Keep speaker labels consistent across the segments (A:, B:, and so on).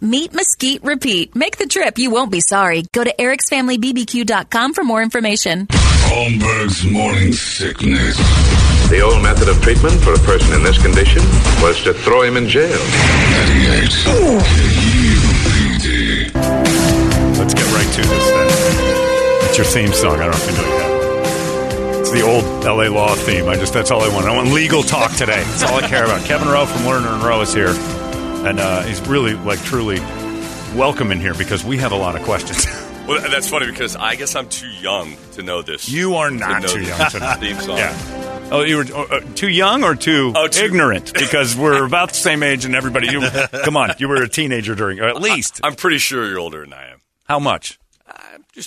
A: Meet Mesquite Repeat. Make the trip. You won't be sorry. Go to ericsfamilybbq.com for more information.
B: Holmberg's morning sickness.
C: The old method of treatment for a person in this condition was to throw him in jail.
B: 98.
D: Let's get right to this then. It's your theme song. I don't know if you know yet. It's the old LA law theme. I just that's all I want. I want legal talk today. That's all I care about. Kevin Rowe from Lerner and Rowe is here, and uh, he's really like truly welcome in here because we have a lot of questions.
E: Well, that's funny because I guess I'm too young to know this.
D: you are not
E: know
D: too young to know.
E: theme song.
D: Yeah. Oh, you were uh, too young or too,
E: Oh, too-
D: ignorant? Because we're about the same age, and everybody. You come on, you were a teenager during, or at least
E: I'm pretty sure you're older than I am.
D: how much?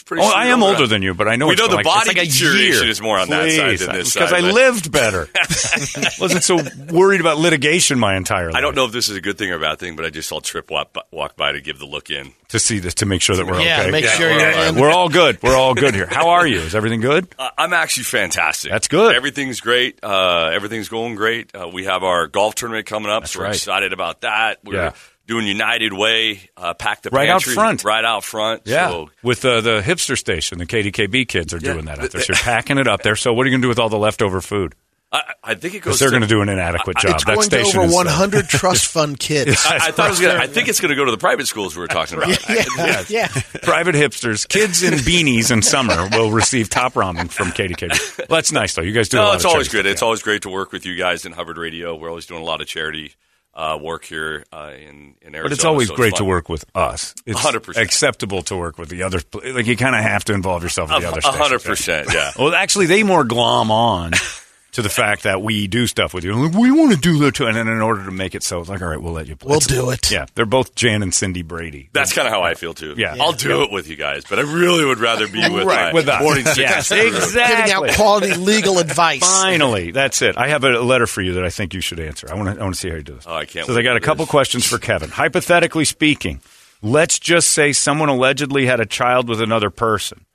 E: I'm pretty
D: Oh, I am older
E: than
D: than you, but I know
E: We
D: it's
E: know the
D: like,
E: body
D: it's like a
E: deterioration
D: year.
E: is more on that side than this
D: because
E: side,
D: I
E: but-
D: lived better. Wasn't so worried about litigation my entire life.
E: I don't know if this is a good thing or a bad thing, but I just saw Trip walk by, walk by to give the look in.
D: to see this to make sure that we're
F: Yeah,
D: okay.
F: make sure
E: we're
F: you're
E: all right.
F: in.
D: We're all good. We're all good here. How are you? Is everything good?
E: Uh, I'm actually fantastic.
D: That's good.
E: Everything's great. Uh, everything's going great. Uh, we have our golf tournament coming up, so we're
D: right.
E: excited about that. We're
D: Yeah.
E: Doing United Way, uh, pack the
D: Right out front.
E: right out front.
D: Yeah,
E: So
D: with uh, the hipster station, the KDKB kids are
E: Yeah.
D: doing that out there. So you're packing it up there. So what are you going to do with all the leftover food?
E: I, I think it goes.
D: they're going to do an inadequate job.
F: It's
D: that
F: going to
D: station
F: over
D: is, uh,
F: 100 trust fund kids.
E: I, I thought it was gonna, I think it's going to go to the private schools we were talking about.
F: yeah, yeah.
D: private hipsters, kids in beanies in summer will receive top ramen from KDKB. Well, that's nice though. You guys do. a
E: No,
D: lot
E: it's
D: of
E: always
D: charity
E: good. It's always great to work with you guys in Hubbard Radio. We're always doing a lot of charity uh, work here uh, in, in Arizona.
D: But it's always
E: so
D: great to work with us. It's
E: 100%.
D: acceptable to work with the other. Like you kind of have to involve yourself with the other.
E: Hundred percent. yeah.
D: Well, actually, they more glom on to the fact that we do stuff with you. Like, we want to do that too, and then in order to make it so, it's like, all right, we'll let you. Play.
F: We'll
D: It's-
F: do it.
D: Yeah, they're both Jan and Cindy Brady.
E: That's kind of how I feel too.
D: Yeah.
E: I'll do it with you guys, but I really would rather be with
D: right
E: my
D: with us.
E: morning
D: yes, exactly.
F: Giving out quality legal advice.
D: Finally, that's it. I have a letter for you that I think you should answer. I want to. I want to see how you do this.
E: Oh, I can't
D: So
E: wait
D: they got a couple
E: this.
D: questions for Kevin. Hypothetically speaking, let's just say someone allegedly had a child with another person,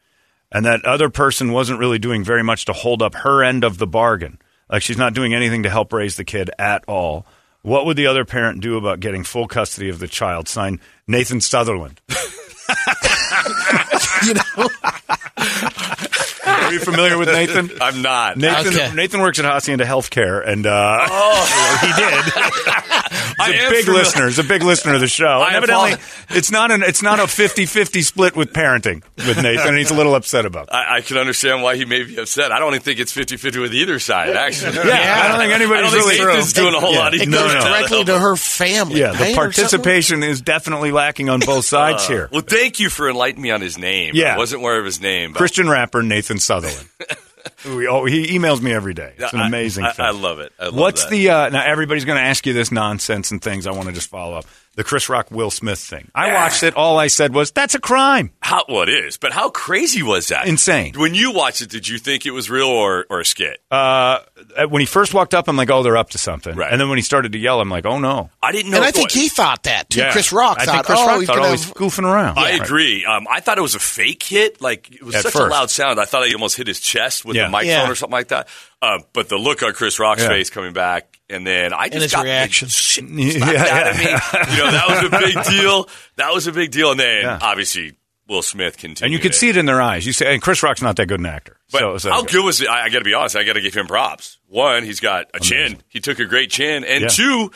D: and that other person wasn't really doing very much to hold up her end of the bargain. Like she's not doing anything to help raise the kid at all. What would the other parent do about getting full custody of the child? Signed Nathan Sutherland.
F: You know,
D: Are you familiar with Nathan?
E: I'm not.
D: Nathan,
F: Okay.
D: Nathan works at Hacienda Healthcare, and uh, he did.
E: I
D: He's a big
E: familiar-
D: listener. He's a big listener of the show.
E: I
D: And evidently, it's not an it's not a 50-50 split with parenting with Nathan, and he's a little upset about that.
E: I, I can understand why he may be upset. I don't even think it's 50-50 with either side, actually.
D: Yeah, I don't think anybody's
E: don't think
D: really
E: doing a whole
D: Yeah.
E: lot.
F: it
E: either.
D: No,
F: goes
D: no.
F: directly to her family.
D: Yeah, the
F: Pain or something?
D: participation is definitely lacking on both sides uh, here.
E: Well, thank you for enlightening me on his name.
D: Yeah.
E: I wasn't aware of his name. but-
D: Christian rapper Nathan Sutherland. we, oh, he emails me every day. It's an amazing
E: I,
D: thing.
E: I love it. I love
D: What's
E: that.
D: the uh, now? Everybody's going to ask you this nonsense and things. I want to just follow up. The Chris Rock Will Smith thing. I watched it. All I said was, "That's a crime."
E: How well it is, but how crazy was that?
D: Insane.
E: When you watched it, did you think it was real or, or a skit?
D: Uh, when he first walked up, I'm like, "Oh, they're up to something."
E: Right.
D: And then when he started to yell, I'm like, "Oh no!"
E: I didn't know.
F: And I think
E: it
F: he thought that too.
D: Yeah.
F: Chris Rock
D: I
F: thought,
D: think Chris
F: oh,
D: Rock
F: he's
D: thought,
F: gonna
D: oh, he's
F: have-
D: goofing around.
E: I agree. Um, I thought it was a fake hit. Like it was
D: At
E: such
D: first.
E: a loud sound. I thought he almost hit his chest with
D: Yeah.
E: the microphone
F: Yeah.
E: or something like that. Uh, but the look on Chris Rock's
D: Yeah.
E: face coming back, and then I just got
F: reaction.
D: Yeah,
E: out of me. You know that was a big deal. That was a big deal. And then
D: Yeah.
E: obviously Will Smith continued.
D: And you could
E: it.
D: see it in their eyes. You say, and Chris Rock's not that good an actor.
E: But
D: so, so
E: how good was it? I, I got to be honest. I got to give him props. One, he's got a chin. He took a great chin, and
D: Yeah.
E: two,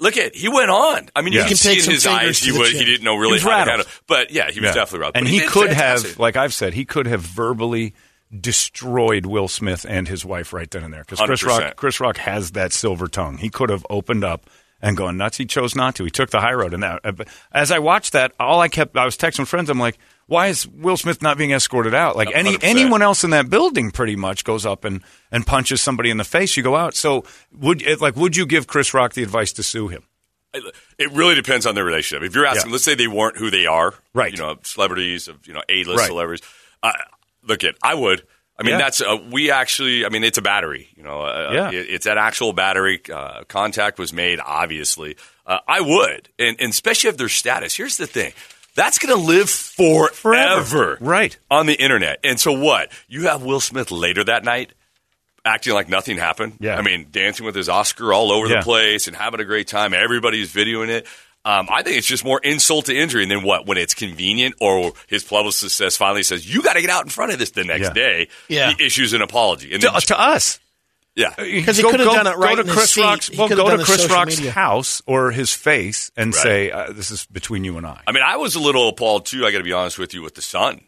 E: look at he went on. I mean,
D: Yeah.
E: you
D: He
E: can see
F: take
E: in his eyes he was he didn't know really
D: He was
E: how to handle. But yeah, he was
D: Yeah.
E: definitely rattled.
D: And he
E: did
D: could
E: fantastic.
D: have, like I've said, he could have verbally destroyed Will Smith and his wife right then and there. Because Chris
E: 100%.
D: Rock, Chris Rock has that silver tongue. He could have opened up and gone nuts. He chose not to. He took the high road. And that, uh, as I watched that, all I kept, I was texting friends. I'm like, why is Will Smith not being escorted out? Like any
E: 100%.
D: anyone else in that building, pretty much goes up and and punches somebody in the face. You go out. So would it, like would you give Chris Rock the advice to sue him?
E: It really depends on their relationship. If you're asking,
D: Yeah.
E: let's say they weren't who they are,
D: Right.
E: You know, celebrities of you know A list
D: Right.
E: celebrities. Uh, look at, I would. I mean,
D: Yeah.
E: that's uh, we actually. I mean, it's a battery. You know, uh,
D: Yeah.
E: it- it's an actual battery. Uh, contact was made, obviously. Uh, I would, and, and especially if their status. Here's the thing. That's going to live forever,
D: Forever. Right.
E: on the internet. And so what? You have Will Smith later that night acting like nothing happened.
D: Yeah.
E: I mean, dancing with his Oscar all over
D: Yeah.
E: the place and having a great time. Everybody's videoing it. Um, I think it's just more insult to injury. And then what? When it's convenient or his publicist says finally says, you got to get out in front of this the next
D: Yeah.
E: day.
F: Yeah.
E: He issues an apology. And
D: To,
E: then,
D: to us.
E: yeah.
F: Because he could have done it right
D: Go to Chris. Rock's. Well, go to Chris Rock's
F: media.
D: house or his face and
E: Right.
D: say, uh, "This is between you and I."
E: I mean, I was a little appalled too. I got to be honest with you with the son.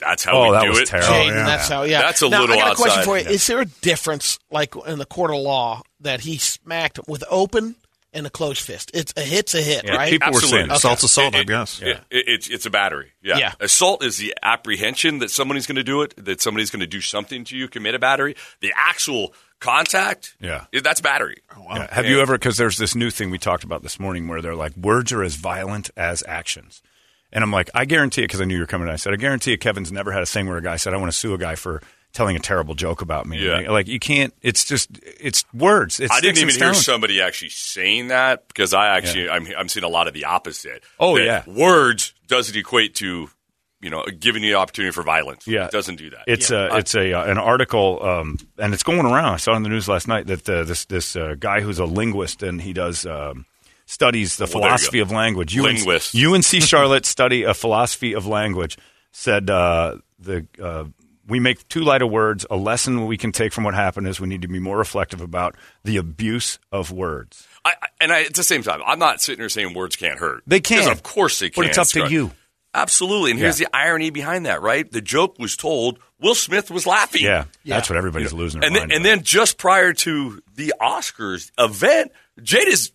E: That's how
D: Oh,
E: we
D: that
E: do
D: was
E: it.
D: terrible.
F: Jaden,
D: yeah.
F: that's how. Yeah,
E: That's a
F: now,
E: little
F: I got a question for you.
E: Yeah.
F: Is there a difference, like in the court of law, that he smacked with open and a closed fist? It's a hit's a hit,
D: Yeah,
F: right?
D: people were
E: Absolutely.
D: saying
E: Okay.
G: Assault's assault,
E: It-
G: I guess.
E: it- it- it's it's a battery. Yeah.
F: Yeah.
E: Assault is the apprehension that somebody's going to do it, that somebody's going to do something to you, commit a battery. The actual contact,
D: Yeah.
E: that's battery.
D: Oh, yeah. Have you ever? Because there's this new thing we talked about this morning where they're like words are as violent as actions, and I'm like, I guarantee it because I knew you were coming. I said, I guarantee you, Kevin's never had a thing where a guy said, I want to sue a guy for telling a terrible joke about me.
E: Yeah.
D: Like you can't. It's just it's words. It's
E: I didn't even hear somebody actually saying that because I actually I'm I'm seeing a lot of the opposite.
D: Oh, yeah.
E: words doesn't equate to you know giving you the opportunity for violence.
D: Yeah,
E: it doesn't do that.
D: It's uh, it's a uh, an article, um, and it's going around. I saw it in the news last night that uh, this this uh, guy who's a linguist and he does um, studies the
E: Well,
D: philosophy of language.
E: Linguist.
D: UNC Charlotte study a philosophy of language. Said uh, the uh, we make too light of words. A lesson we can take from what happened is we need to be more reflective about the abuse of words.
E: I, I- and I, at the same time, I'm not sitting here saying words can't hurt.
D: They can.
E: Because of course they can.
D: But it's up to you.
E: Absolutely. And here's
D: Yeah.
E: the irony behind that, right? The joke was told. Will Smith was laughing.
D: Yeah, that's what everybody's losing their
E: and then, and then just prior to the Oscars event, Jade is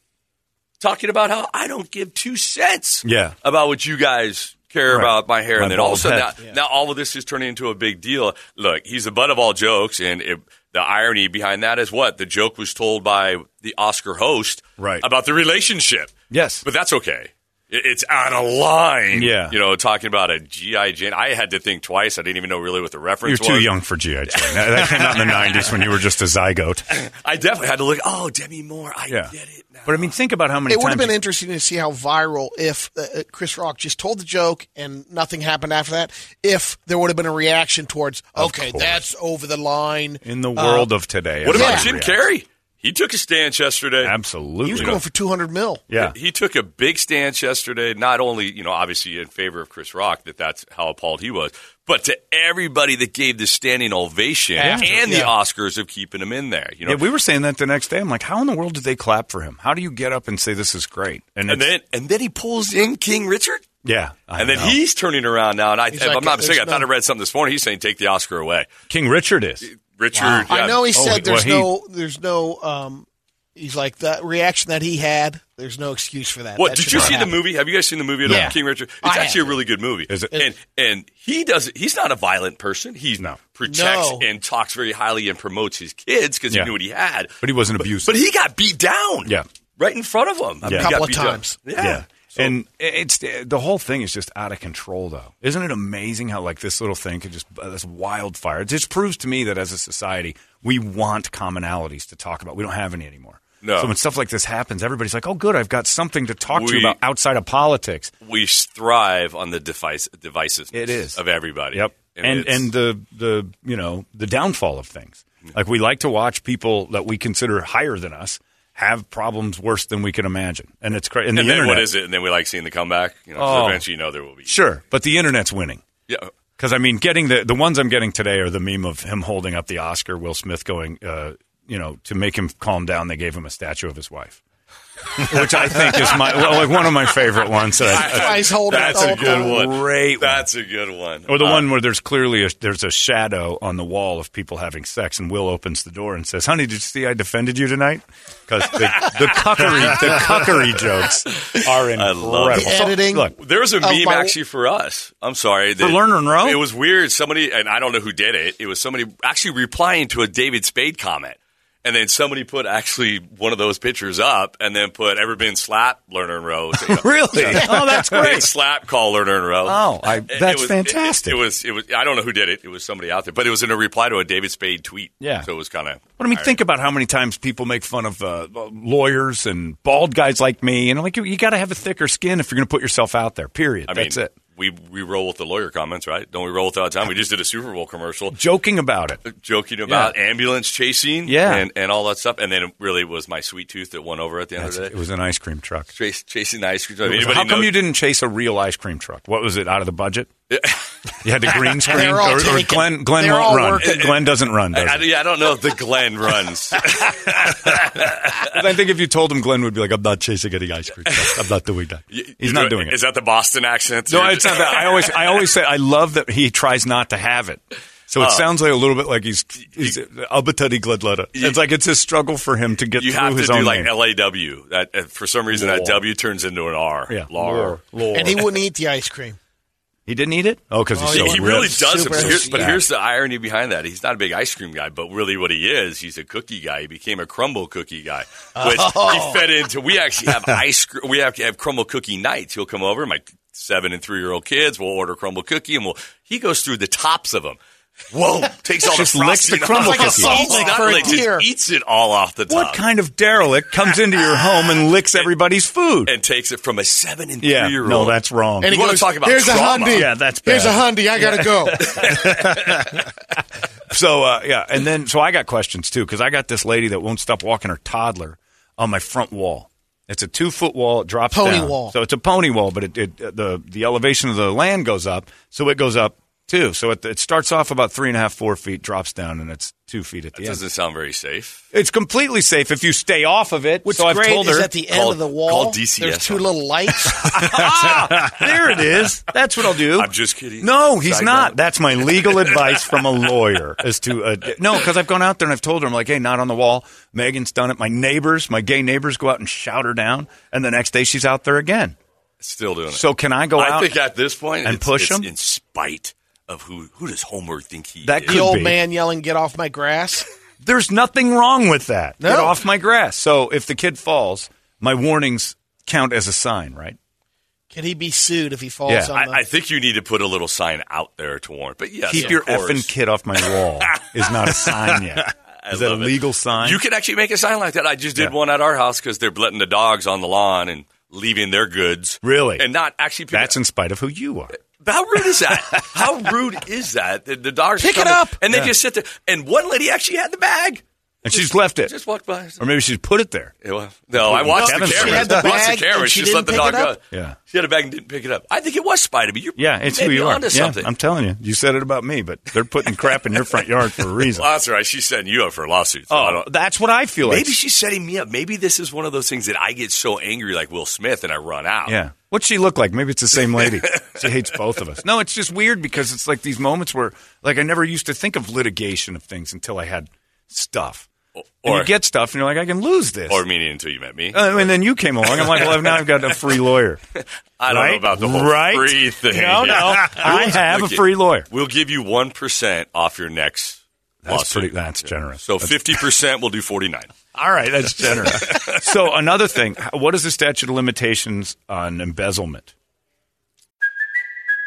E: talking about how I don't give two cents
D: Yeah.
E: about what you guys care
D: Right.
E: about my hair.
D: My
E: and then all of a sudden,
D: head.
E: now, now all of this is turning into a big deal. Look, he's the butt of all jokes. And it, the irony behind that is what? The joke was told by the Oscar host
D: Right.
E: about the relationship.
D: yes,
E: But that's okay. It- It's out of line.
D: Yeah.
E: You know, talking about a G.I. Jane. I had to think twice. I didn't even know really what the reference was.
D: you're
E: reference
D: too young for GI Jane. That that came out in the '90s when you were just a zygote.
E: I definitely had to look. Oh, Demi Moore. I
D: Yeah.
E: get it now.
D: But I mean, think about how many
F: It would have been
D: you-
F: interesting to see how viral if uh, uh, Chris Rock just told the joke and nothing happened after that. If there would have been a reaction towards, okay,
D: course.
F: that's over the line.
D: in the
F: Uh,
D: world of today.
E: what about
F: Yeah.
E: Jim Carrey? He took a stance yesterday.
D: Absolutely.
F: He was going for two hundred mil.
D: yeah.
E: He took a big stance yesterday, not only, you know, obviously in favor of Chris Rock, that that's how appalled he was, but to everybody that gave the standing ovation
F: After,
E: and the
F: yeah.
E: Oscars of keeping him in there. You know,
D: Yeah, we were saying that the next day. I'm like, how in the world did they clap for him? How do you get up and say this is great?
E: and
D: it's-
E: then and then he pulls in King Richard.
D: yeah, I
E: And then
D: know.
E: he's turning around now, and I, if
F: like,
E: I'm not mistaken, I
F: there's
E: thought I read something this morning. He's saying take the Oscar away.
D: King Richard is.
E: Richard,
F: I
E: yeah.
F: know he
D: Oh,
F: said
D: well,
F: there's
D: he-
F: no, there's no. Um, he's like the reaction that he had. There's no excuse for that.
E: What
F: That
E: did you see
F: happen.
E: the movie? Have you guys seen the movie at all? King Richard? It's
F: I
E: actually
F: have.
E: a really good movie.
D: Is it?
E: And and he does he's not a violent person. He
D: No.
E: protects
F: No.
E: and talks very highly and promotes his kids because
D: Yeah.
E: he knew what he had.
D: But he wasn't abusive.
E: But he got beat down.
D: Yeah.
E: right in front of him.
D: Yeah.
F: A couple of times.
E: Yeah.
D: And it's the whole thing is just out of control, though. Isn't it amazing how like this little thing could just uh, this wildfire? It just proves to me that as a society, we want commonalities to talk about. We don't have any anymore.
E: No.
D: So when stuff like this happens, everybody's like, "Oh, good, I've got something to talk to you about outside of politics."
E: we thrive on the device divisiveness
D: It is.
E: of everybody.
D: Yep. And
E: it's-
D: and the the you know the downfall of things. Like we like to watch people that we consider higher than us have problems worse than we can imagine, and it's crazy. And the
E: and then
D: internet,
E: what is it? And then we like seeing the comeback. You know,
D: Oh.
E: eventually, you know, there will be.
D: Sure, but the internet's winning.
E: Yeah.
D: Because I mean, getting the the ones I'm getting today are the meme of him holding up the Oscar, Will Smith going, uh, you know, to make him calm down. They gave him a statue of his wife, which I think is my well, like one of my favorite ones. That I-
F: That's why he's holding
E: That's a good one.
D: Great one.
E: That's a good one.
D: Or the
E: Uh,
D: one where there's clearly a, there's a shadow on the wall of people having sex, and Will opens the door and says, "Honey, did you see I defended you tonight?" Because the, the cuckery the cuckery jokes are
E: I
D: incredible.
E: love it.
F: The
D: So,
F: editing.
D: look,
E: There was a meme
F: my-
E: actually for us. I'm sorry.
D: For Lerner and Rowe?
E: It was weird. Somebody, and I don't know who did it. It was somebody actually replying to a David Spade comment. And then somebody put actually one of those pictures up and then put ever been slap Lerner and Rowe. So, you know,
D: really? Oh, that's great.
E: slap call Lerner and Rowe.
D: Oh, I- that's
E: was-
D: fantastic.
E: It, it was. It was. I don't know who did it. It was somebody out there, but it was in a reply to a David Spade tweet.
D: Yeah.
E: So it was kind of.
D: But I mean, think about how many times people make fun of uh, lawyers and bald guys like me, and I'm like, you, you got to have a thicker skin if you're going to put yourself out there. Period.
E: I mean,
D: That's it.
E: We we roll with the lawyer comments, right? Don't we roll with all the time? We just did a Super Bowl commercial.
D: Joking about it.
E: joking about ambulance chasing
D: Yeah.
E: and, and all that stuff. And then it really was my sweet tooth that won over at the end
D: That's-
E: of the day.
D: it was an ice cream truck.
E: Chase, chasing the ice cream.
D: truck. was- how come you didn't chase a real ice cream truck? What was it out of the budget? You had the green screen,
F: They're
D: or, or
F: taken.
D: Glenn. Glenn
F: They're
D: won't run.
F: working.
D: Glenn doesn't run. Does
E: I,
D: he?
E: yeah, I don't know if the Glenn runs.
D: I think if you told him, Glenn would be like, "I'm not chasing any ice cream truck. I'm not doing that. He's not doing it."
E: Is that the Boston accent?
D: No, it's not that. I always, I always say, I love that he tries not to have it. So it
E: Oh.
D: sounds like a little bit like he's, he's Albatati Gledletta. It's like it's a struggle for him to get
E: You
D: through
E: have to
D: his
E: do
D: own
E: like
D: name.
E: LAW. That uh, for some reason that W turns into an R.
D: yeah,
E: Lar.
D: Lore.
F: And he wouldn't eat the ice cream.
D: He didn't eat it. Oh, because he's
F: Oh,
D: so
F: yeah,
E: he
D: ripped.
E: really doesn't.
F: Super
E: But, here- but here's the irony behind that. He's not a big ice cream guy, but really what he is, he's a cookie guy. He became a crumble cookie guy, which
F: Oh.
E: he fed into. We actually have ice cream. We have to have crumble cookie nights. He'll come over. My seven and three year old kids will order crumble cookie, and we'll he goes through the tops of them. Whoa! Takes all
D: Just
E: the
D: licks the crumble
E: off.
F: Like a
D: cookie.
F: salt
E: Eats-
F: lick for a
E: really, just
F: deer.
E: eats it all off the top.
D: What kind of derelict comes into your home and licks everybody's food?
E: and takes it from a seven and
D: yeah,
E: three year old.
D: no, that's wrong.
F: And
E: You
F: he
E: wanna
F: goes,
E: talk about
F: "Here's
E: trauma.
F: a hundy.
D: Yeah, that's bad.
F: Here's a
D: bad.
F: hundy. I gotta go."
D: So uh, yeah, and then so I got questions too because I got this lady that won't stop walking her toddler on my front wall. It's a two foot wall. It drops
F: Pony
D: down.
F: wall.
D: So it's a pony wall, but it, it the the elevation of the land goes up, so it goes up too. So it, it starts off about three and a half, four feet, drops down, and it's two feet at the
E: That
D: end.
E: doesn't sound very safe.
D: It's completely safe if you stay off of it.
F: What's
D: so I've
F: great
D: told
F: is
D: her
F: at the end
E: Call-
F: of the wall.
E: DCS
F: There's two
E: on
F: little lights.
D: ah, there it is. That's what I'll do.
E: I'm just kidding.
D: No, he's
E: Side
D: not.
E: note.
D: That's my legal advice from a lawyer. As to uh, no, because I've gone out there and I've told her I'm like, hey, not on the wall. Megan's done it. My neighbors, my gay neighbors, go out and shout her down, and the next day she's out there again.
E: Still doing it.
D: So can I go
E: I
D: out?
E: think at this point
D: and
E: it's,
D: push
E: it's
D: him?
E: in spite of who who does Homer think he
D: That
E: is?
D: could
F: the old
D: be.
F: man yelling, "Get off my grass!"
D: There's nothing wrong with that.
F: No.
D: Get off my grass. So if the kid falls, my warnings count as a sign, right?
F: Can he be sued if he falls
D: Yeah,
F: on the?
E: I, I think you need to put a little sign out there to warn. But yes,
D: Keep
E: of
D: your
E: course.
D: effing kid off my wall is not a sign yet.
E: I
D: Is that a
E: love it.
D: legal sign?
E: You can actually make a sign like that. I just did
D: Yeah.
E: one at our house because they're letting the dogs on the lawn and leaving their goods.
D: Really?
E: And not actually. pick
D: That's in spite of who you are.
E: How rude is that? How rude is that? The, the dogs
F: Pick it up.
E: and they
D: Yeah.
E: just sit there. And one lady actually had the bag.
D: And she's left it.
E: Just walked by.
D: Or maybe she's put it there.
E: Yeah, well, no, I watched
D: Kevin's
E: the camera.
D: She had the
F: bag
E: the camera.
F: and she
E: She just let the dog go.
F: it?
D: Yeah.
E: She had a bag and didn't pick it up. I think it was of me.
D: Yeah, it's who you are. Yeah,
E: something.
D: I'm telling you. You said it about me, but they're putting crap in your front yard for a reason.
E: Well, that's right. She's setting you up for a lawsuit. so
D: Oh, that's what I feel like.
E: Maybe she's setting me up. Maybe this is one of those things that I get so angry like Will Smith and I run out.
D: Yeah. What's she look like? Maybe it's the same lady. she hates both of us. No, it's just weird because it's like these moments where, like, I never used to think of litigation of things until I had stuff. And
E: Or,
D: you get stuff, and you're like, I can lose this.
E: or meaning until you met me.
D: Uh, and then you came along. I'm like, well, now I've got a free lawyer.
E: I don't
D: right?
E: know about the whole
D: Right?
E: free thing.
D: No, no. I have a free lawyer.
E: We'll give you 1% off your next
D: That's
E: lawsuit.
D: pretty. That's generous.
E: So fifty percent will do forty nine.
D: All right, that's generous. so another thing, what is the statute of limitations on embezzlement?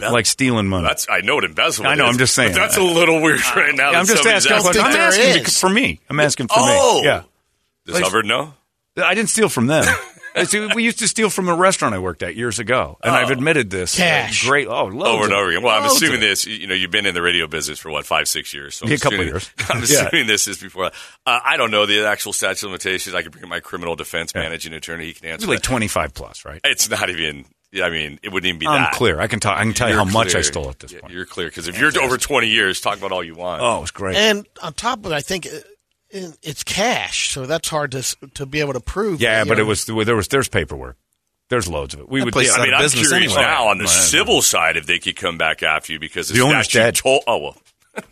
E: embezzlement.
D: Like stealing money.
E: That's I know what embezzlement.
D: I know,
E: is,
D: I'm just saying.
E: but that's a little weird right now.
D: Yeah, I'm just asking.
E: asking.
D: I'm asking
F: is.
D: for me. I'm asking for
E: Oh.
D: me. Yeah,
E: Does Hubbard know?
D: I didn't steal from them. See, we used to steal from a restaurant I worked at years ago, and I've admitted this.
F: Cash.
D: Great. Oh, loads
E: Over and
D: of-
E: over again. Well, I'm assuming this. You know, you've been in the radio business for what five, six years. So I'm
D: a couple
E: assuming-
D: years.
E: I'm
D: Yeah.
E: assuming this is before. Uh, I don't know the actual statute of limitations. I could bring my criminal defense managing attorney. He can answer.
D: was like 25 plus, right?
E: It's not even. Yeah, I mean, it wouldn't even be
D: I'm
E: that.
D: clear. I can talk. I can tell you
E: You're
D: how much I stole at this
E: Yeah,
D: point.
E: You're clear because if you're over 20 years, talk about all you want.
D: Oh, it was great.
F: And on top of it, I think uh, it- it's cash, so that's hard to to be able to prove.
D: yeah,
F: you
D: but
F: know.
D: it was there was there's paperwork. There's loads of it. We
H: That
D: would.
H: place
D: yeah,
E: I mean, I'm curious
H: anyway.
E: now on the
D: Right.
E: civil side if they could come back after you because the,
D: The owner's
E: statute
D: dead.
E: told. Oh well.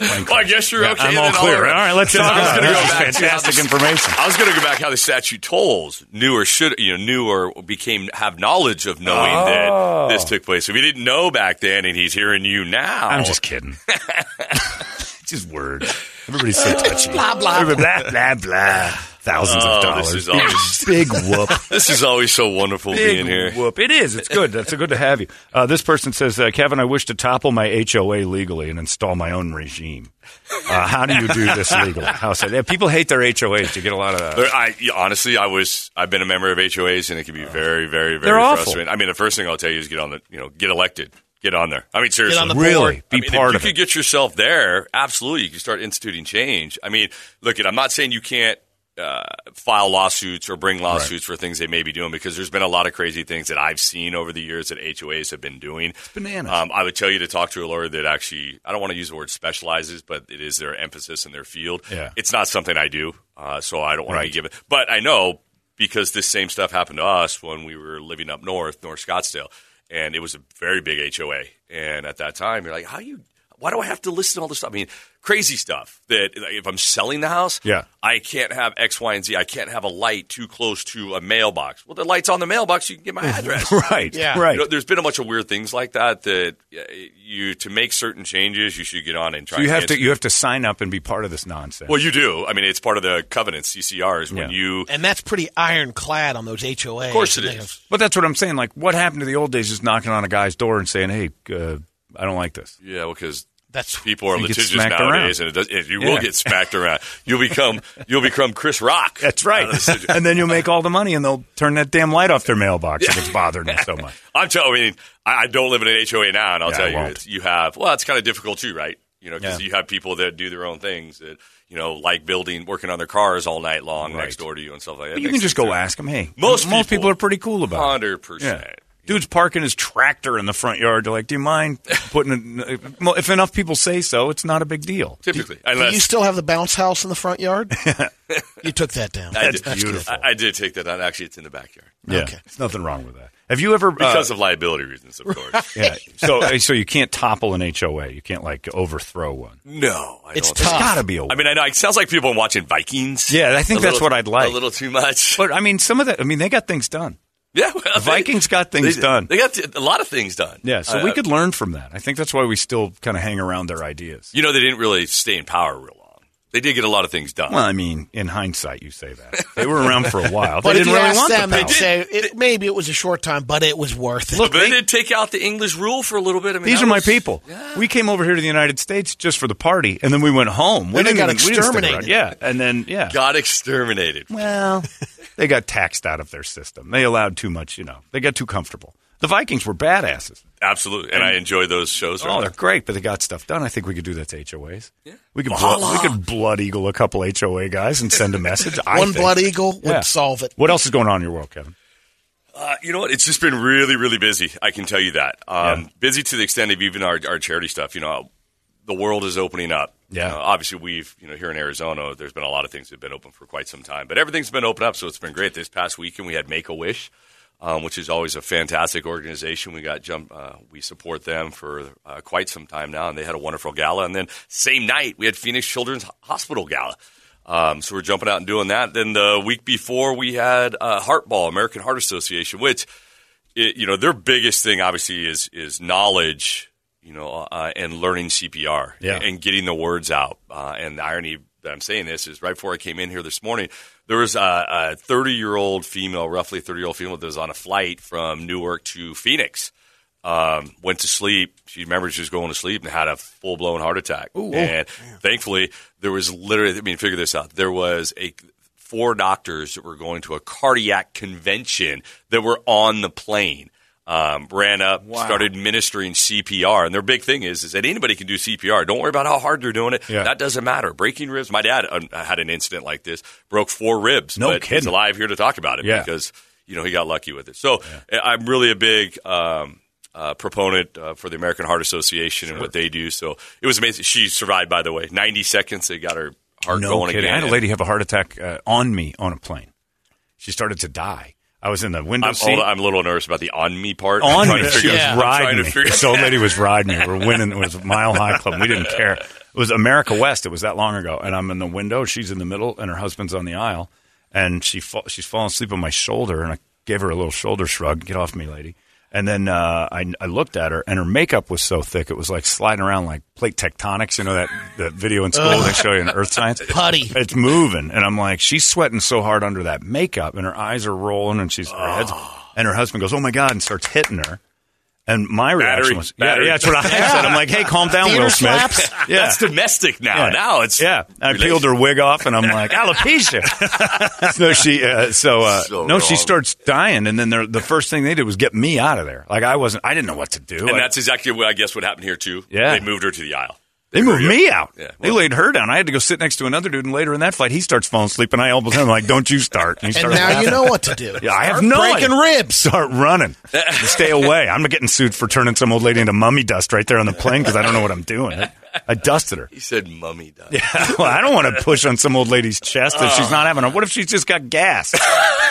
E: well, I guess you're
D: Yeah,
E: okay.
D: I'm all clear.
E: right.
D: All right, let's
E: 'Cause
D: talk
E: I was
D: about
E: gonna
D: it.
E: go
D: This is
E: back
D: fantastic
E: the-
D: information.
E: I was going to go back how the statute tolls knew or should you know knew or became have knowledge of knowing
D: Oh.
E: that this took place. If he didn't know back then and he's hearing you now,
D: I'm just kidding. just words. Everybody's so touchy. blah blah blah blah blah. Thousands
E: Oh,
D: of
E: this
D: dollars.
E: is always-
D: big whoop.
E: This is always so wonderful
D: Big
E: being here.
D: whoop. It is. It's good. That's good to have you. Uh, this person says, uh, Kevin, I wish to topple my HOA legally and install my own regime. Uh, how do you do this legally? How so? Yeah, people hate their HOAs. You get a lot of that.
E: I honestly, I was I've been a member of HOAs and it can be very, very, very
D: They're awful.
E: frustrating. I mean, the first thing I'll tell you is get on the you know get elected, get on there. I mean, seriously,
F: on the
D: Really?
F: board.
D: Be
E: I mean,
D: part
E: if
D: of
E: you
D: it.
E: could get yourself there, absolutely, you can start instituting change. I mean, look, at I'm not saying you can't uh, file lawsuits or bring lawsuits for things they may be doing because there's been a lot of crazy things that I've seen over the years that HOAs have been doing. It's
D: bananas.
E: Um, I would tell you to talk to a lawyer that actually, I don't want to use the word specializes, but it is their emphasis in their field.
D: Yeah.
E: It's not something I do, uh, so I don't want
D: Right.
E: to be given. But I know because this same stuff happened to us when we were living up north, North Scottsdale, and it was a very big HOA. And at that time, you're like, how you? Why do I have to listen to all this stuff? I mean, crazy stuff that if I'm selling the house,
D: Yeah.
E: I can't have X, Y, and Z. I can't have a light too close to a mailbox. Well, the light's on the mailbox. You can get my address.
D: right.
F: Yeah.
D: Right.
E: You know, there's been a bunch of weird things like that that uh, you to make certain changes, you should get on and try.
D: so you
E: and
D: have to
E: answer-
D: you have to sign up and be part of this nonsense.
E: Well, you do. I mean, it's part of the covenants, CCRs. When
D: Yeah.
E: you
F: and that's pretty ironclad on those HOAs.
E: Of course it is.
D: And but that's what I'm saying. Like, what happened to the old days? Just knocking on a guy's door and saying, "Hey, uh, I don't like this."
E: Yeah, well because
F: That's
E: people are litigious nowadays,
D: around.
E: and it does, it, you
D: Yeah.
E: will get smacked around. You'll become you'll become Chris Rock.
D: That's right.
E: out of the situ-
D: and then you'll make all the money, and they'll turn that damn light off their mailbox if it's bothering them so much.
E: I'm telling. I mean, I, don't live in an HOA now, and I'll
D: Yeah,
E: tell you, it's, you have. Well, it's kind of difficult too, right? You know, because
D: Yeah.
E: you have people that do their own things that you know, like building, working on their cars all night long
D: Right.
E: next door to you and stuff like that.
D: But you can just go ask them. Hey,
E: Most
D: most
E: people-
D: people are pretty cool about it.
E: Hundred percent.
D: Yeah. Dude's parking his tractor in the front yard. They're like, "Do you mind putting it?" Well, if enough people say so, it's not a big deal.
E: Typically,
F: Do
E: unless
F: you still have the bounce house in the front yard? you took that down.
E: I
D: That's
E: did,
D: beautiful.
E: I, I did take that out. Actually, it's in the backyard
D: Yeah,
F: Okay.
D: there's nothing wrong with that. Have you ever? uh,
E: because of liability reasons, of course.
D: yeah. So, uh, so you can't topple an HOA. You can't like overthrow one.
E: No, I
F: It's
E: don't.
F: tough.
D: There's got to be a way.
E: I mean, I know it sounds like people watching Vikings.
D: Yeah, I think that's
E: little-
D: what I'd like.
E: A little too much.
D: but I mean, some of that. I mean, they got things done.
E: Yeah, well,
D: The Vikings got things
E: they,
D: done.
E: They got a lot of things done.
D: Yeah, so
E: Uh,
D: we could learn from that. I think that's why we still kind of hang around their ideas.
E: You know, they didn't really stay in power real long. They did get a lot of things done.
D: Well, I mean, in hindsight, you say that they were around for a while.
F: But
D: they
F: if
D: didn't
F: you
D: really
F: ask
D: want
F: them,
D: the power.
F: say it, maybe it was a short time, but it was worth it.
E: Look, they did take out the English rule for a little bit. I mean,
D: These
E: that
D: are my
E: was-
D: people. We came over here to the United States just for the party, and then we went home. We
F: Then
D: didn't
F: got
D: even- we didn't stick around.
F: exterminated.
D: Yeah, and then yeah.
E: Got exterminated.
D: Well, they got taxed out of their system. They allowed too much. You know, they got too comfortable. The Vikings were badasses.
E: Absolutely, and I enjoy those shows.
D: Oh, they're great, but they got stuff done. I think we could do that to HOAs. Yeah. We could blood, we could blood eagle a couple HOA guys and send a message. I
F: One
D: think.
F: blood eagle would
D: Yeah.
F: solve it.
D: What else is going on in your world, Kevin?
E: Uh, you know what? It's just been really, really busy. I can tell you that. Um,
D: Yeah.
E: Busy to the extent of even our, our charity stuff. You know, the world is opening up.
D: Yeah.
E: You know, obviously, we've you know here in Arizona, there's been a lot of things that have been open for quite some time, but everything's been open up, so it's been great. This past weekend, we had Make a Wish. Um, which is always a fantastic organization. We got jump. Uh, we support them for uh, quite some time now, and they had a wonderful gala. And then same night we had Phoenix Children's Hospital gala. Um, so we're jumping out and doing that. Then the week before we had uh, Heart Ball, American Heart Association, which it, you know their biggest thing obviously is is knowledge, you know, uh, and learning CPR
D: Yeah.
E: and getting the words out. Uh, and the irony that I'm saying this is right before I came in here this morning, there was a 30 year old female, roughly 30 year old female, that was on a flight from Newark to Phoenix. Um, went to sleep. She remembers she was going to sleep and had a full blown heart attack. and thankfully, there was literally. I mean, figure this out. There was a four doctors that were going to a cardiac convention that were on the plane. Um, ran up, started administering CPR, and their big thing is is that anybody can do CPR. Don't worry about how hard they're doing it.
D: Yeah.
E: That doesn't matter. Breaking ribs. My dad um, had an incident like this, broke four ribs.
D: No
E: but He's
D: kidding.
E: alive here to talk about it
D: Yeah.
E: because you know he got lucky with it. So I'm really a big. Um, uh, proponent uh, for the American Heart Association and what they do. So it was amazing. She survived, by the way. 90 seconds, they got her heart
D: no
E: going
D: kidding.
E: again.
D: I had a lady have a heart attack uh, on me on a plane. She started to die. I was in the window
E: I'm,
D: seat.
E: I'm a little nervous about the on me part.
D: On me. She was
E: I'm
D: riding me. This old lady was riding me. We're winning. It was Mile High Club. We didn't care. It was America West. It was that long ago. And I'm in the window. She's in the middle, and her husband's on the aisle. And she fa- she's falling asleep on my shoulder, and I gave her a little shoulder shrug. Get off me, lady. And then uh, I, I looked at her, and her makeup was so thick it was like sliding around like plate tectonics. You know that that video in school they show you in earth science.
F: Putty.
D: It's moving, and I'm like, she's sweating so hard under that makeup, and her eyes are rolling, and she's her head's, and her husband goes, "Oh my god!" and starts hitting her. And my reaction
E: Battery.
D: was, yeah,
E: Battery.
D: yeah, that's what I said. I'm like, hey, calm down,
F: Theater
D: Will Smith.
F: slaps?
D: Yeah.
E: That's domestic now.
D: Yeah.
E: Now it's
D: yeah. I peeled her wig off, and I'm like, alopecia. so she, uh, so, uh,
E: So
D: no, she starts dying, and then the first thing they did was get me out of there. Like I wasn't, I didn't know what to do.
E: And
D: I-
E: that's exactly what I guess what happened here too.
D: Yeah.
E: they moved her to the aisle.
D: They moved me out.
E: Yeah,
D: they laid her down. I had to go sit next to another dude, and later in that flight, he starts falling asleep, and I elbow him like, "Don't you start?" And, he
F: And
D: starts
F: now you know what to do.
D: Yeah, I have no
F: breaking
D: idea.
F: ribs.
D: Start running. Stay away. I'm getting sued for turning some old lady into mummy dust right there on the plane because I don't know what I'm doing. I, I dusted her.
E: He said, "Mummy does."
D: Yeah, well, I don't want to push on some old lady's chest if she's oh. not having a. What if she's just got gas?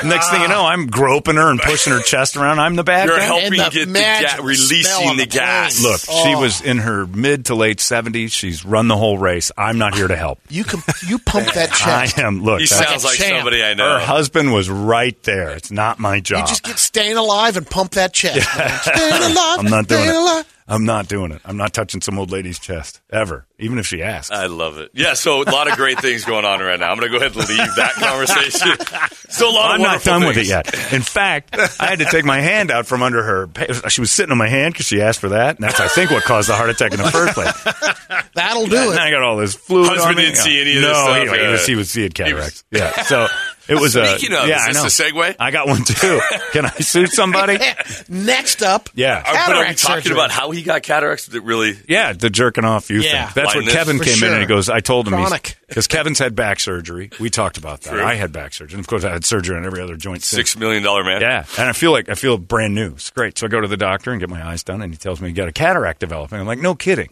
D: Next thing you know, I'm groping her and pushing her chest around. I'm the bad guy.
E: You're
D: guy.
E: helping
F: And the
E: get the
F: magic
E: ga-
F: smell
E: releasing
F: on
E: the,
F: the
E: gas.
F: plane.
D: Look, she
F: Oh.
D: was in her mid to late 70s. She's run the whole race. I'm not here to help.
F: You can you pump that chest.
D: I
F: chest.
D: am. Look,
E: he
D: that's-
E: sounds like
F: champ.
E: somebody I know.
D: her husband was right there. It's not my job.
F: You just get staying alive and pump that chest. man. Staying alive.
D: I'm not doing
F: staying
D: it.
F: alive.
D: I'm not doing it. I'm not touching some old lady's chest ever, even if she asks.
E: I love it. Yeah, so a lot of great things going on right now. I'm going to go ahead and leave that conversation. So a lot of
D: I'm not
E: wonderful
D: done with it yet. In fact, I had to take my hand out from under her. She was sitting on my hand because she asked for that, and that's I think what caused the heart attack in the first place.
F: That'll do
D: And I got all this fluid.
E: Husband
D: on me.
E: didn't see any of
D: no,
E: this stuff,
D: he, he
E: yeah.
D: was, he was he had cataracts. yeah, so it was a.
E: Speaking of,
D: yeah,
E: is
D: I
E: this
D: know.
E: a segue?
D: I got one too. Can I sue somebody?
F: Next up,
D: Yeah.
E: Are, but are we
F: Cataract
E: talking
F: surgery.
E: about how he got cataracts? That really
D: Yeah, the jerking off you
F: Yeah.
D: thing. That's
E: Blindness,
D: what Kevin
F: for
D: came in and he goes, I told him
F: Chronic.
D: because Kevin's had back surgery. We talked about that.
E: True.
D: I had back surgery. And of course, I had surgery on every other joint. since.
E: six million dollar man.
D: Yeah, and I feel like I feel brand new. It's great. So I go to the doctor and get my eyes done, and he tells me you got a cataract developing. I'm like, no kidding.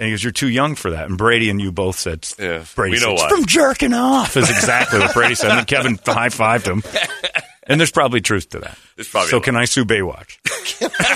D: And he goes, "You're too young for that." And Brady and you both said,
E: Yeah,
D: Brady
E: we know
D: said, from jerking off." Is exactly what Brady said. And Kevin high fived him. And there's probably truth to that.
E: There's probably
D: so can I sue Baywatch?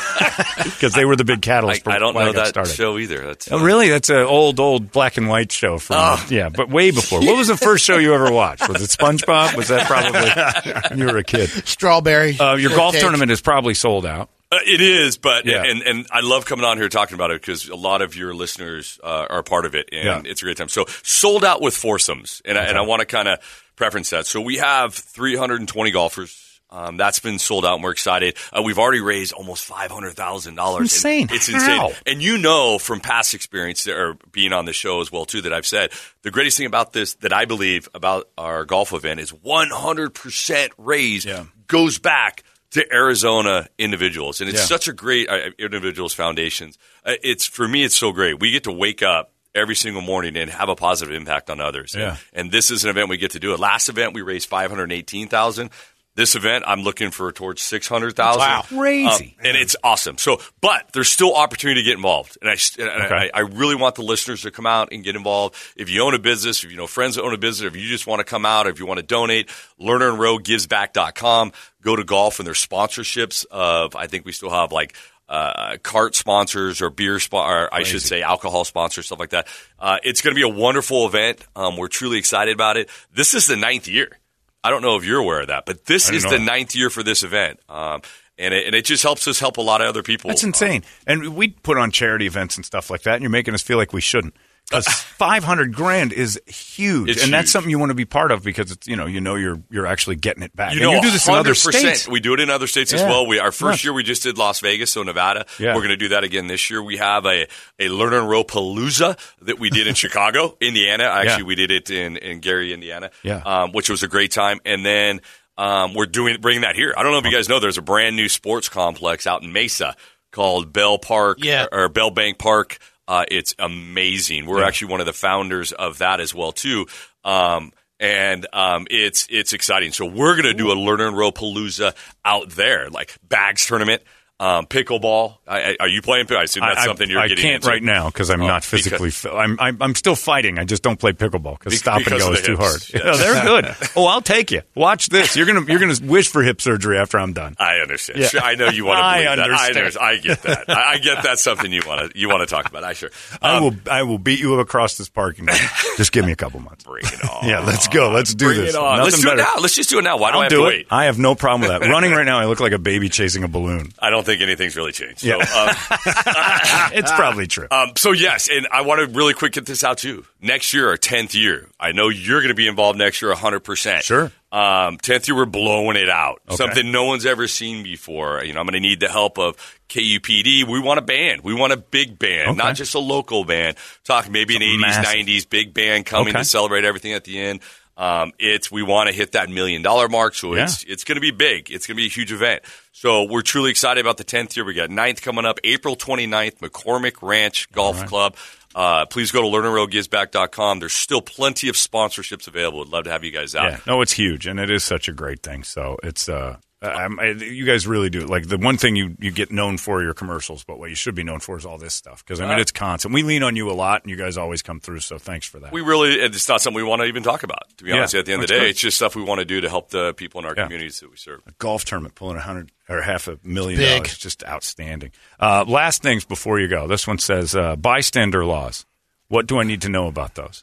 D: Because they were the big
E: I,
D: catalyst. for
E: I don't know
D: I
E: that
D: started.
E: show either. That's
D: Oh, really? That's an old, old black and white show from
E: Oh.
D: yeah, but way before. What was the first show you ever watched? Was it SpongeBob? Was that probably when you were a kid?
F: strawberry.
D: Uh, your golf
F: shortcake.
D: tournament is probably sold out.
E: Uh, it is, but
D: Yeah.
E: and and I love coming on here talking about it because a lot of your listeners uh, are part of it, and
D: Yeah.
E: it's a great time. So sold out with foursomes, and I, and I want to kind of preference that. So we have 320 golfers. Um, that's been sold out, and we're excited. Uh, we've already raised almost five hundred thousand dollars.
D: Insane.
E: It's
D: How?
E: insane. And you know from past experience or being on the show as well too that I've said the greatest thing about this that I believe about our golf event is 100% raised
D: Yeah.
E: goes back to Arizona individuals, and it's
D: Yeah.
E: such a great uh, individuals foundations. Uh, it's for me, it's so great. We get to wake up every single morning and have a positive impact on others.
D: Yeah.
E: And, and this is an event we get to do. It last event we raised five hundred eighteen thousand. This event, I'm looking for towards six hundred thousand.
F: Wow.
D: Crazy.
E: and it's awesome. So, but there's still opportunity to get involved, and I and
D: Okay.
E: I, I really want the listeners to come out and get involved. If you own a business, if you know friends that own a business, if you just want to come out, if you want to donate, lernerandrowegivesback.com. Go to golf and there's sponsorships of. I think we still have like. Uh, cart sponsors or beer, spo- or I should say alcohol sponsors, stuff like that. Uh, it's going to be a wonderful event. Um, we're truly excited about it. This is the ninth year. I don't know if you're aware of that, but this is
D: know
E: the ninth year for this event. Um, and it, and it just helps us help a lot of other people.
D: That's insane. And we put on charity events and stuff like that, and you're making us feel like we shouldn't. Because 500 grand is huge,
E: It's
D: and that's
E: huge.
D: something you want to be part of because it's you know you know you're you're actually getting it back.
E: You
D: And
E: know,
D: you do this in other states.
E: We do it in other states as well. We our first
D: Nuts.
E: year we just did Las Vegas, so Nevada.
D: Yeah.
E: We're going to do that again this year. We have a a Lerner and Rowe Palooza that we did in Chicago, Indiana. Actually,
D: Yeah.
E: we did it in in Gary, Indiana.
D: Yeah.
E: um, which was a great time. And then um, we're doing bringing that here. I don't know if you guys know, there's a brand new sports complex out in Mesa called Bell Park
F: Yeah.
E: or Bell Bank Park. Uh, it's amazing. We're
D: Yeah.
E: actually one of the founders of that as well too. Um, and um, it's it's exciting. So we're gonna do a Lerner and Rowe palooza out there, like bags tournament, um, pickleball. I, I, are you playing? I assume that's
D: I,
E: something you're
D: I
E: getting
D: can't
E: into.
D: right now because I'm
E: Oh,
D: not physically.
E: because-
D: Fi- I'm, I'm I'm still fighting. I just don't play pickleball because
E: Be-
D: stop and go is too hard.
E: Yes.
D: No, they're good. Oh, I'll take you. Watch this. You're gonna you're gonna wish for hip surgery after I'm done.
E: I understand.
D: Yeah.
E: Sure, I know you want to
D: I
E: believe that. I,
D: understand.
E: understand. I get that. I, I get that's something you want to you want to talk about. I sure.
D: I
E: Um,
D: will I will beat you across this parking lot. just give me a couple months.
E: bring it on.
D: Yeah, let's go. Let's do
E: Bring
D: this.
E: it on. Let's
D: Nothing
E: do it
D: better.
E: now. Let's just do it now. Why do
D: I'll
E: I have
D: do
E: to
D: it.
E: wait?
D: I have no problem with that. Running right now, I look like a baby chasing a balloon.
E: I don't think anything's really changed. So,
D: Yeah.
E: um,
D: it's probably true.
E: Um, so yes, and I want to really quick get this out too. Next year, our tenth year. I know you're going to be involved next year, hundred percent.
D: Sure.
E: Um, tenth year, we're blowing it out.
D: Okay.
E: Something no one's ever seen before. You know, I'm going to need the help of KUPD. We want a band. We want a big band,
D: Okay.
E: not just a local band. Talk maybe an '80s,
D: massive.
E: '90s big band coming
D: Okay.
E: to celebrate everything at the end. Um, it's we want to hit that million dollar mark, so
D: Yeah.
E: it's it's going to be big. It's going to be a huge event. So we're truly excited about the 10th year. We got 9th coming up, April 29th, McCormick Ranch Golf Club. Uh, please go to lernerrowegivesback.com. There's still plenty of sponsorships available. I'd love to have you guys out.
D: Yeah, no, it's huge, and it is such a great thing. So it's uh, I'm, I, you guys really do like the one thing you you get known for your commercials, but what you should be known for is all this stuff because I mean
E: Uh,
D: it's constant. We lean on you a lot, and you guys always come through. So thanks for that.
E: We really, it's not something we want to even talk about, to be
D: Yeah,
E: honest. At the end of the day,
D: good.
E: it's just stuff we want to do to help the people in our
D: Yeah.
E: communities that we serve.
D: A golf tournament pulling a hundred or half a million
F: Big.
D: dollars, just outstanding. Uh, last things before you go. This one says uh, bystander laws. What do I need to know about those?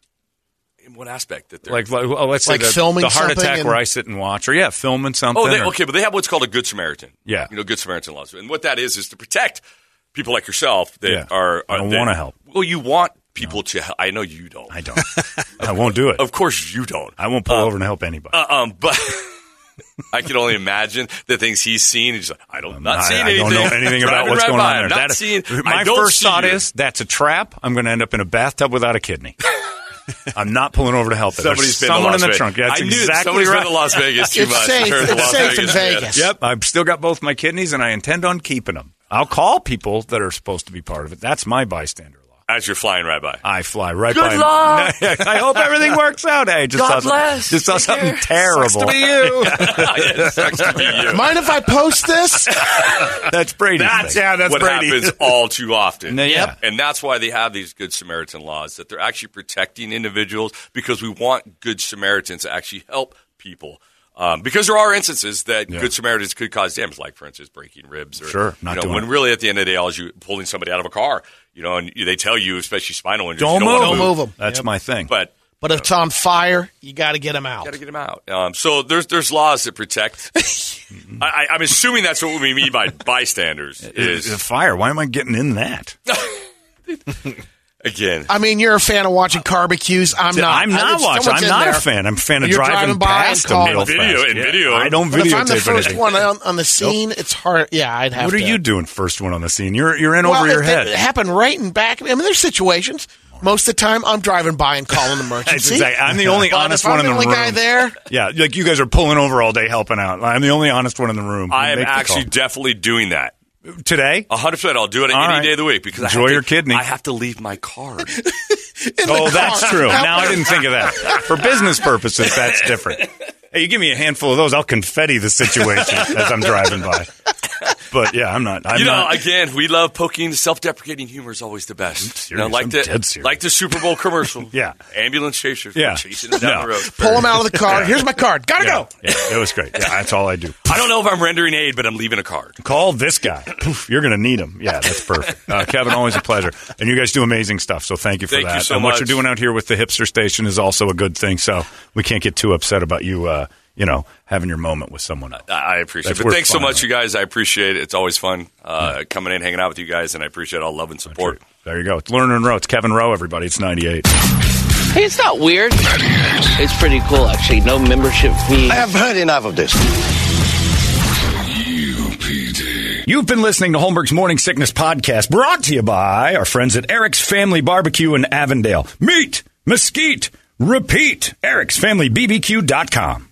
E: In what aspect? That they're
D: Like, like well, let's say
F: Like
D: the,
F: filming
D: the heart attack
F: and-
D: where I sit and watch, or yeah, filming something.
E: Oh, they,
D: or-
E: okay, but they have what's called a Good Samaritan.
D: Yeah.
E: you know, Good Samaritan laws, and what that is is to protect people like yourself that
D: Yeah.
E: are.
D: I
E: are
D: don't wanna help.
E: Well, you want people to. help. I know you don't.
D: I don't. I won't do it.
E: Of course, you don't.
D: I won't pull over and help anybody.
E: Uh, um, but I can only imagine the things he's seen. He's like, I don't, not
D: I,
E: seeing
D: I don't know anything about
E: Driving
D: what's
E: right
D: going on there.
E: I'm Not
D: That is-
E: seeing,
D: my first thought
E: you.
D: is that's a trap. I'm going to end up in a bathtub without a kidney. I'm not pulling over to help. There.
E: Somebody's
D: There's
E: been to
D: someone
E: Las
D: in the
E: Vegas.
D: trunk. That's
E: I knew
D: exactly
E: somebody's
D: right.
E: been to Las Vegas too
F: It's
E: much.
F: safe. It's
E: Las
F: safe in. Vegas.
D: Yep, I've still got both my kidneys, and I intend on keeping them. I'll call people that are supposed to be part of it. That's my bystander law.
E: As you're flying right by.
D: I fly right
E: Good
D: by.
E: luck.
D: I hope everything works out. Hey, just
E: God
D: saw,
E: bless.
D: Just saw
E: Take
D: something
E: care.
D: terrible.
E: Sucks to be you. it sucks to be you.
F: Mind if I post this?
D: That's Brady.
E: That's
D: yeah, that's
E: what
D: Brady.
E: happens all too often.
D: No, yeah.
E: And that's why they have these Good Samaritan laws, that they're actually protecting individuals because we want Good Samaritans to actually help people. Um, because there are instances that
D: Yeah.
E: Good Samaritans could cause damage, like, for instance, breaking ribs. Or,
D: Sure, not
E: you know,
D: doing
E: when
D: it.
E: really at the end of the day, all is you pulling somebody out of a car, you know, and they tell you, especially spinal injuries,
D: Don't
E: you
D: move.
E: wanna
F: Don't move 'em.
D: That's my thing.
E: But
F: But if it's on fire, you got to get them out.
E: got to get them out. Um, so there's there's laws that protect. I, I, I'm assuming that's what we mean by bystanders.
D: Is
E: Is
D: a fire? Why am I getting in that?
E: again,
F: I mean, you're a fan of watching barbecues. I'm not.
D: I'm not
F: if
D: watching. I'm not
F: there-
D: a fan. I'm a fan of
F: You're
D: driving,
F: driving by
D: past
F: and
D: them
F: calling.
E: video-
D: fast.
E: in
D: Yeah.
E: video.
D: I don't
F: But if I'm the first
D: anything.
F: one on, on the scene, it's hard. Yeah, I'd have to.
D: What are you doing first one on the scene? You're you're in
F: well,
D: over your head.
F: It happened right in back. I mean, there's situations. Most of the time, I'm driving by and calling an emergency.
D: Exactly- I'm the only
F: But
D: honest
F: if I'm
D: one in the
F: only guy there.
D: Yeah, like you guys are pulling over all day helping out. I'm the only honest one in the room.
E: I am actually definitely doing that.
D: Today.
E: Hundred percent. I'll do it
D: All
E: any
D: right.
E: day of the week because I
D: Enjoy
E: have to-
D: your kidney.
E: I have to leave my card.
D: Oh, that's true. Now I didn't think of that. For business purposes, that's different. Hey, you give me a handful of those, I'll confetti the situation as I'm driving by. But yeah, I'm not. I'm
E: you know,
D: not.
E: again, we love poking. Self-deprecating humor is always the best. You know, like
D: I'm
E: the
D: dead serious.
E: like the Super Bowl commercial.
D: Yeah.
E: ambulance chasers.
D: Yeah.
E: chasing it down
D: No.
E: the road.
F: Pull him out of the car.
D: Yeah.
F: Here's my card. Gotta
D: yeah,
F: go.
D: yeah, it was great. Yeah, that's all I do.
E: I don't know if I'm rendering aid, but I'm leaving a card.
D: Call this guy. Poof, you're going to need him. Yeah, that's perfect. Uh, Kevin, always a pleasure. And you guys do amazing stuff, so thank you for
E: Thank you
D: that.
E: so
D: and what you're doing out here with the hipster station is also a good thing. So we can't get too upset about you, uh, you know, having your moment with someone else.
E: I I appreciate
D: That's
E: it. But thanks so much,
D: out.
E: you guys. I appreciate it. It's always fun uh, coming in, hanging out with you guys, and I appreciate all love and support.
D: There you go. It's Lerner and Rowe. It's Kevin Rowe, everybody. It's 98.
H: Hey, it's not weird. It's pretty cool, actually. No membership fee.
I: I have heard enough of this.
B: UPD.
D: You've been listening to Holmberg's Morning Sickness Podcast, brought to you by our friends at Eric's Family Barbecue in Avondale. Meat, mesquite, repeat. Eric'sFamilyBBQ.com.